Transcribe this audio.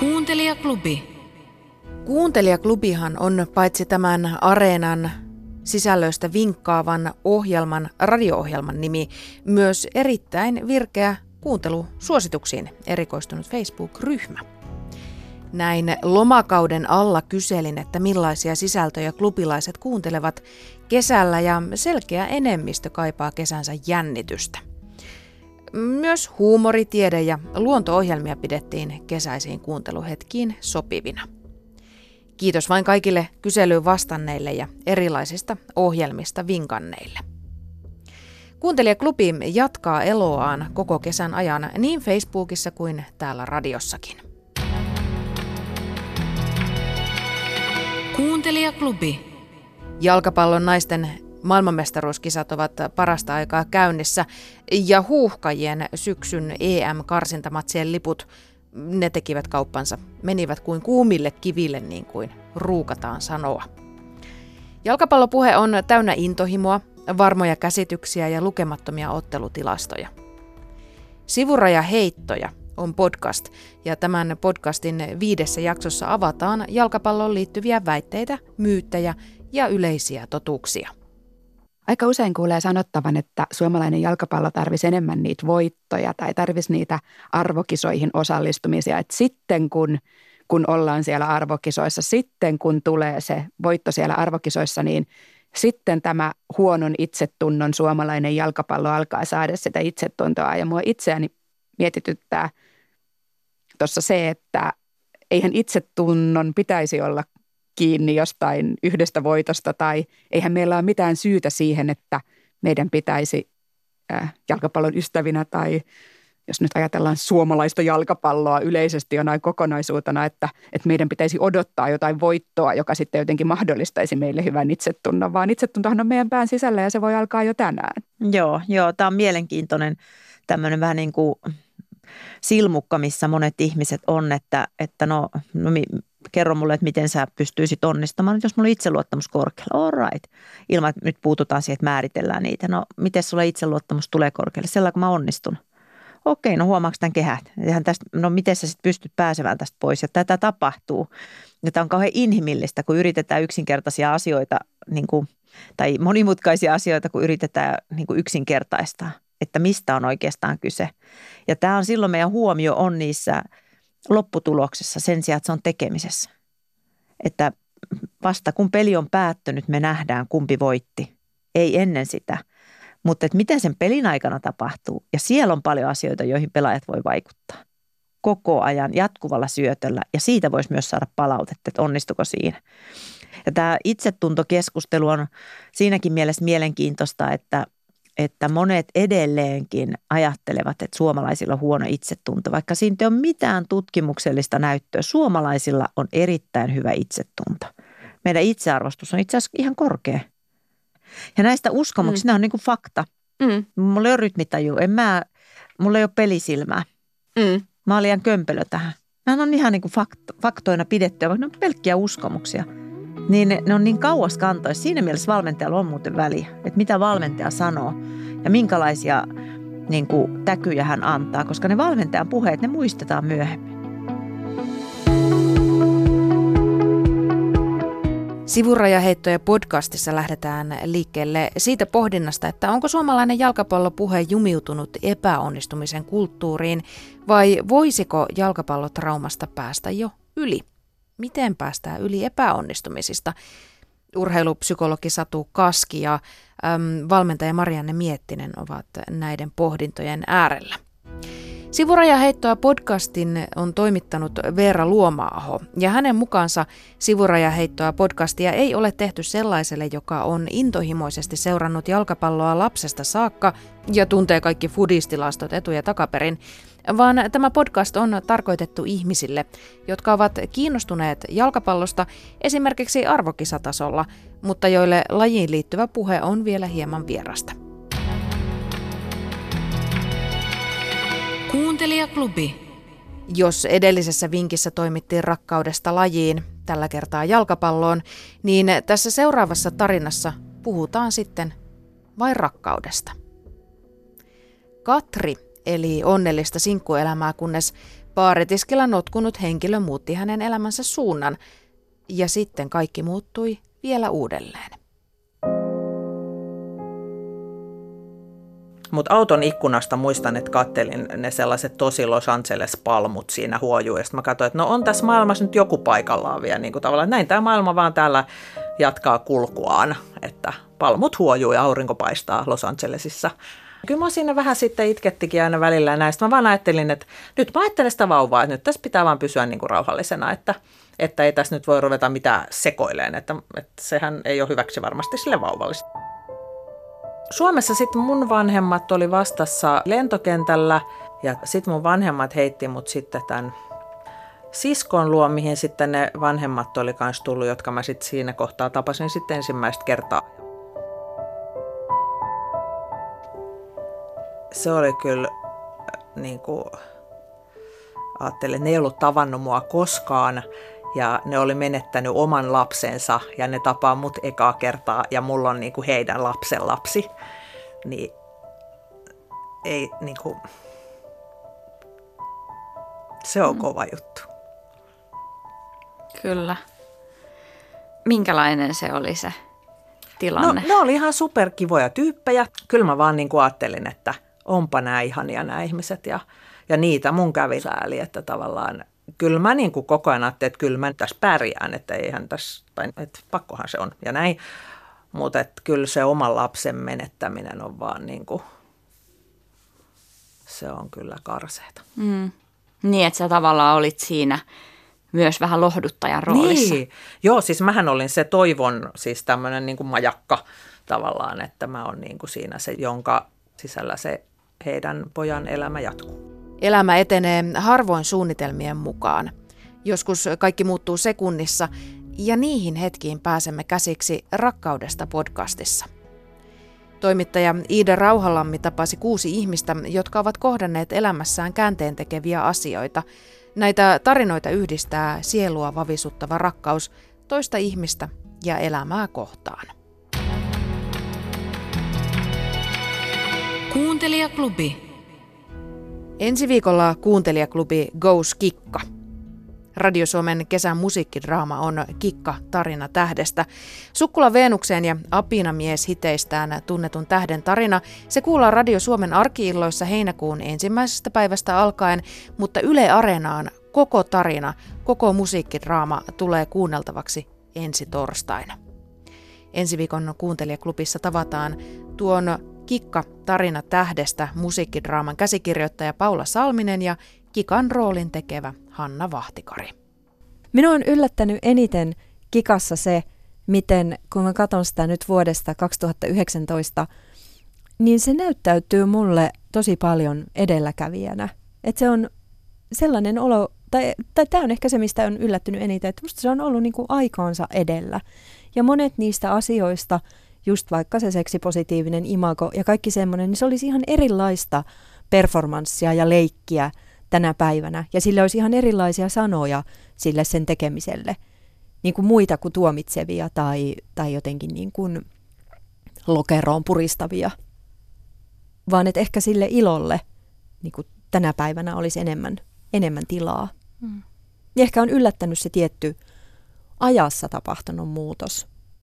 Kuuntelijaklubi. Kuuntelijaklubihan on paitsi tämän areenan sisällöistä vinkkaavan ohjelman, radio-ohjelman nimi, myös erittäin virkeä kuuntelusuosituksiin erikoistunut Facebook-ryhmä. Näin lomakauden alla kyselin, että millaisia sisältöjä klubilaiset kuuntelevat kesällä ja selkeä enemmistö kaipaa kesänsä jännitystä. Myös huumori, tiede ja luonto-ohjelmia pidettiin kesäisiin kuunteluhetkiin sopivina. Kiitos vain kaikille kyselyyn vastanneille ja erilaisista ohjelmista vinkanneille. Kuuntelijaklubi jatkaa eloaan koko kesän ajan niin Facebookissa kuin täällä radiossakin. Kuuntelijaklubi. Jalkapallon naisten maailmanmestaruuskisat ovat parasta aikaa käynnissä ja huuhkajien syksyn EM-karsintamatsien liput ne tekivät kauppansa, menivät kuin kuumille kiville niin kuin ruukataan sanoa. Jalkapallopuhe on täynnä intohimoa, varmoja käsityksiä ja lukemattomia ottelutilastoja. Sivuraja heittoja on podcast ja tämän podcastin viidessä jaksossa avataan jalkapalloon liittyviä väitteitä, myyttejä ja yleisiä totuuksia. Aika usein kuulee sanottavan, että suomalainen jalkapallo tarvisi enemmän niitä voittoja tai tarvisi niitä arvokisoihin osallistumisia. Et sitten kun, kun ollaan siellä arvokisoissa, sitten kun tulee se voitto siellä arvokisoissa, niin sitten tämä huonon itsetunnon suomalainen jalkapallo alkaa saada sitä itsetuntoa. Ja mua itseäni mietityttää tuossa se, että eihän itsetunnon pitäisi olla kiinni jostain yhdestä voitosta tai eihän meillä ole mitään syytä siihen, että meidän pitäisi jalkapallon ystävinä tai jos nyt ajatellaan suomalaista jalkapalloa yleisesti jonain kokonaisuutena, että, että meidän pitäisi odottaa jotain voittoa, joka sitten jotenkin mahdollistaisi meille hyvän itsetunnon, vaan itsetuntohan on meidän pään sisällä ja se voi alkaa jo tänään. Joo, joo tämä on mielenkiintoinen tämmöinen vähän niin kuin silmukka, missä monet ihmiset on, että, että no, no kerro mulle, että miten sä pystyisit onnistumaan, jos mulla on itseluottamus korkealla. All right. Ilman, että nyt puututaan siihen, että määritellään niitä. No, miten sulla itseluottamus tulee korkealle? Sellainen, kun mä onnistun. Okei, no huomaako tämän kehät? tästä, no miten sä sitten pystyt pääsemään tästä pois? Ja tätä tapahtuu. Ja tämä on kauhean inhimillistä, kun yritetään yksinkertaisia asioita niin kuin, tai monimutkaisia asioita, kun yritetään niin kuin yksinkertaistaa, että mistä on oikeastaan kyse. Ja tämä on silloin meidän huomio on niissä – lopputuloksessa sen sijaan, että se on tekemisessä. Että vasta kun peli on päättynyt, me nähdään kumpi voitti. Ei ennen sitä. Mutta että mitä sen pelin aikana tapahtuu. Ja siellä on paljon asioita, joihin pelaajat voi vaikuttaa. Koko ajan jatkuvalla syötöllä. Ja siitä voisi myös saada palautetta, että onnistuko siinä. Ja tämä itsetuntokeskustelu on siinäkin mielessä mielenkiintoista, että – että monet edelleenkin ajattelevat, että suomalaisilla on huono itsetunto, vaikka siitä ei ole mitään tutkimuksellista näyttöä. Suomalaisilla on erittäin hyvä itsetunto. Meidän itsearvostus on itse asiassa ihan korkea. Ja näistä uskomuksista, mm. nämä on niin kuin fakta. Mm. Mulla ei ole rytmitaju, en mä, mulla ei ole pelisilmää. Mm. Mä olen liian kömpelö tähän. Nämä on ihan niin kuin fakt, faktoina pidettyä, vaikka ne on pelkkiä uskomuksia – niin ne, on niin kauas kantoissa. Siinä mielessä valmentajalla on muuten väliä, että mitä valmentaja sanoo ja minkälaisia niin kuin, täkyjä hän antaa, koska ne valmentajan puheet, ne muistetaan myöhemmin. Sivurajaheittoja podcastissa lähdetään liikkeelle siitä pohdinnasta, että onko suomalainen jalkapallopuhe jumiutunut epäonnistumisen kulttuuriin vai voisiko jalkapallotraumasta päästä jo yli? Miten päästään yli epäonnistumisista. Urheilupsykologi Satu Kaski ja äm, valmentaja Marianne Miettinen ovat näiden pohdintojen äärellä. Sivurajaheittoa podcastin on toimittanut Veera Luomaaho, ja hänen mukaansa Sivurajaheittoa podcastia ei ole tehty sellaiselle, joka on intohimoisesti seurannut jalkapalloa lapsesta saakka ja tuntee kaikki fudistilastot etu- ja takaperin, vaan tämä podcast on tarkoitettu ihmisille, jotka ovat kiinnostuneet jalkapallosta esimerkiksi arvokisatasolla, mutta joille lajiin liittyvä puhe on vielä hieman vierasta. Kuuntelijaklubi. Jos edellisessä vinkissä toimittiin rakkaudesta lajiin, tällä kertaa jalkapalloon, niin tässä seuraavassa tarinassa puhutaan sitten vain rakkaudesta. Katri eli onnellista sinkkuelämää, kunnes baaritiskillä notkunut henkilö muutti hänen elämänsä suunnan. Ja sitten kaikki muuttui vielä uudelleen. Mutta auton ikkunasta muistan, että kattelin ne sellaiset tosi Los Angeles-palmut siinä huojuu. Ja mä katsoin, että no on tässä maailmassa nyt joku paikallaan vielä. Niin kuin tavallaan, näin tämä maailma vaan täällä jatkaa kulkuaan. Että palmut huojuu ja aurinko paistaa Los Angelesissa. Kyllä mä siinä vähän sitten itkettikin aina välillä näistä. Mä vaan ajattelin, että nyt mä ajattelen sitä vauvaa, että nyt tässä pitää vaan pysyä niin kuin rauhallisena, että, että ei tässä nyt voi ruveta mitään sekoileen, että, että sehän ei ole hyväksi varmasti sille vauvallista. Suomessa sitten mun vanhemmat oli vastassa lentokentällä ja sitten mun vanhemmat heitti mut sitten tämän siskon luo, mihin sitten ne vanhemmat oli kanssa tullut, jotka mä sitten siinä kohtaa tapasin sitten ensimmäistä kertaa. Se oli kyllä niin kuin, ajattelin, ne ei ollut tavannut mua koskaan ja ne oli menettänyt oman lapsensa ja ne tapaa mut ekaa kertaa ja mulla on niinku heidän lapsen lapsi. Niin ei niinku, se on mm. kova juttu. Kyllä. Minkälainen se oli se tilanne? No, ne oli ihan superkivoja tyyppejä. Kyllä mä vaan niin kuin ajattelin, että onpa nämä ihania nämä ihmiset ja, ja niitä mun kävi sääli, että tavallaan kyllä mä niin kuin koko ajan ajattelin, että kyllä mä tässä pärjään, että eihän tässä, tai että pakkohan se on ja näin. Mutta että kyllä se oman lapsen menettäminen on vaan niin kuin, se on kyllä karseeta. Mm. Niin, että sä tavallaan olit siinä myös vähän lohduttajan roolissa. Niin, joo, siis mähän olin se toivon, siis tämmöinen niin kuin majakka tavallaan, että mä oon niin kuin siinä se, jonka sisällä se heidän pojan elämä jatkuu. Elämä etenee harvoin suunnitelmien mukaan. Joskus kaikki muuttuu sekunnissa ja niihin hetkiin pääsemme käsiksi Rakkaudesta podcastissa. Toimittaja Iida Rauhalammi tapasi kuusi ihmistä, jotka ovat kohdanneet elämässään käänteen tekeviä asioita. Näitä tarinoita yhdistää sielua vavisuttava rakkaus toista ihmistä ja elämää kohtaan. Kuuntelijaklubi. Ensi viikolla kuuntelijaklubi Goes Kikka. Radio Suomen kesän musiikkidraama on Kikka tarina tähdestä. Sukkula Veenukseen ja Apina mies hiteistään tunnetun tähden tarina. Se kuullaan Radio Suomen arkiilloissa heinäkuun ensimmäisestä päivästä alkaen, mutta Yle Areenaan koko tarina, koko musiikkidraama tulee kuunneltavaksi ensi torstaina. Ensi viikon kuuntelijaklubissa tavataan tuon Kikka tarina tähdestä musiikkidraaman käsikirjoittaja Paula Salminen ja Kikan roolin tekevä Hanna Vahtikari. Minua on yllättänyt eniten Kikassa se, miten kun mä katson sitä nyt vuodesta 2019, niin se näyttäytyy mulle tosi paljon edelläkävijänä. Että se on sellainen olo, tai, tämä on ehkä se, mistä on yllättynyt eniten, että musta se on ollut niin kuin aikaansa edellä. Ja monet niistä asioista, just vaikka se seksipositiivinen imago ja kaikki semmoinen, niin se olisi ihan erilaista performanssia ja leikkiä tänä päivänä. Ja sille olisi ihan erilaisia sanoja sille sen tekemiselle, niin kuin muita kuin tuomitsevia tai, tai jotenkin niin kuin lokeroon puristavia. Vaan että ehkä sille ilolle niin kuin tänä päivänä olisi enemmän, enemmän tilaa. Mm. Ja ehkä on yllättänyt se tietty ajassa tapahtunut muutos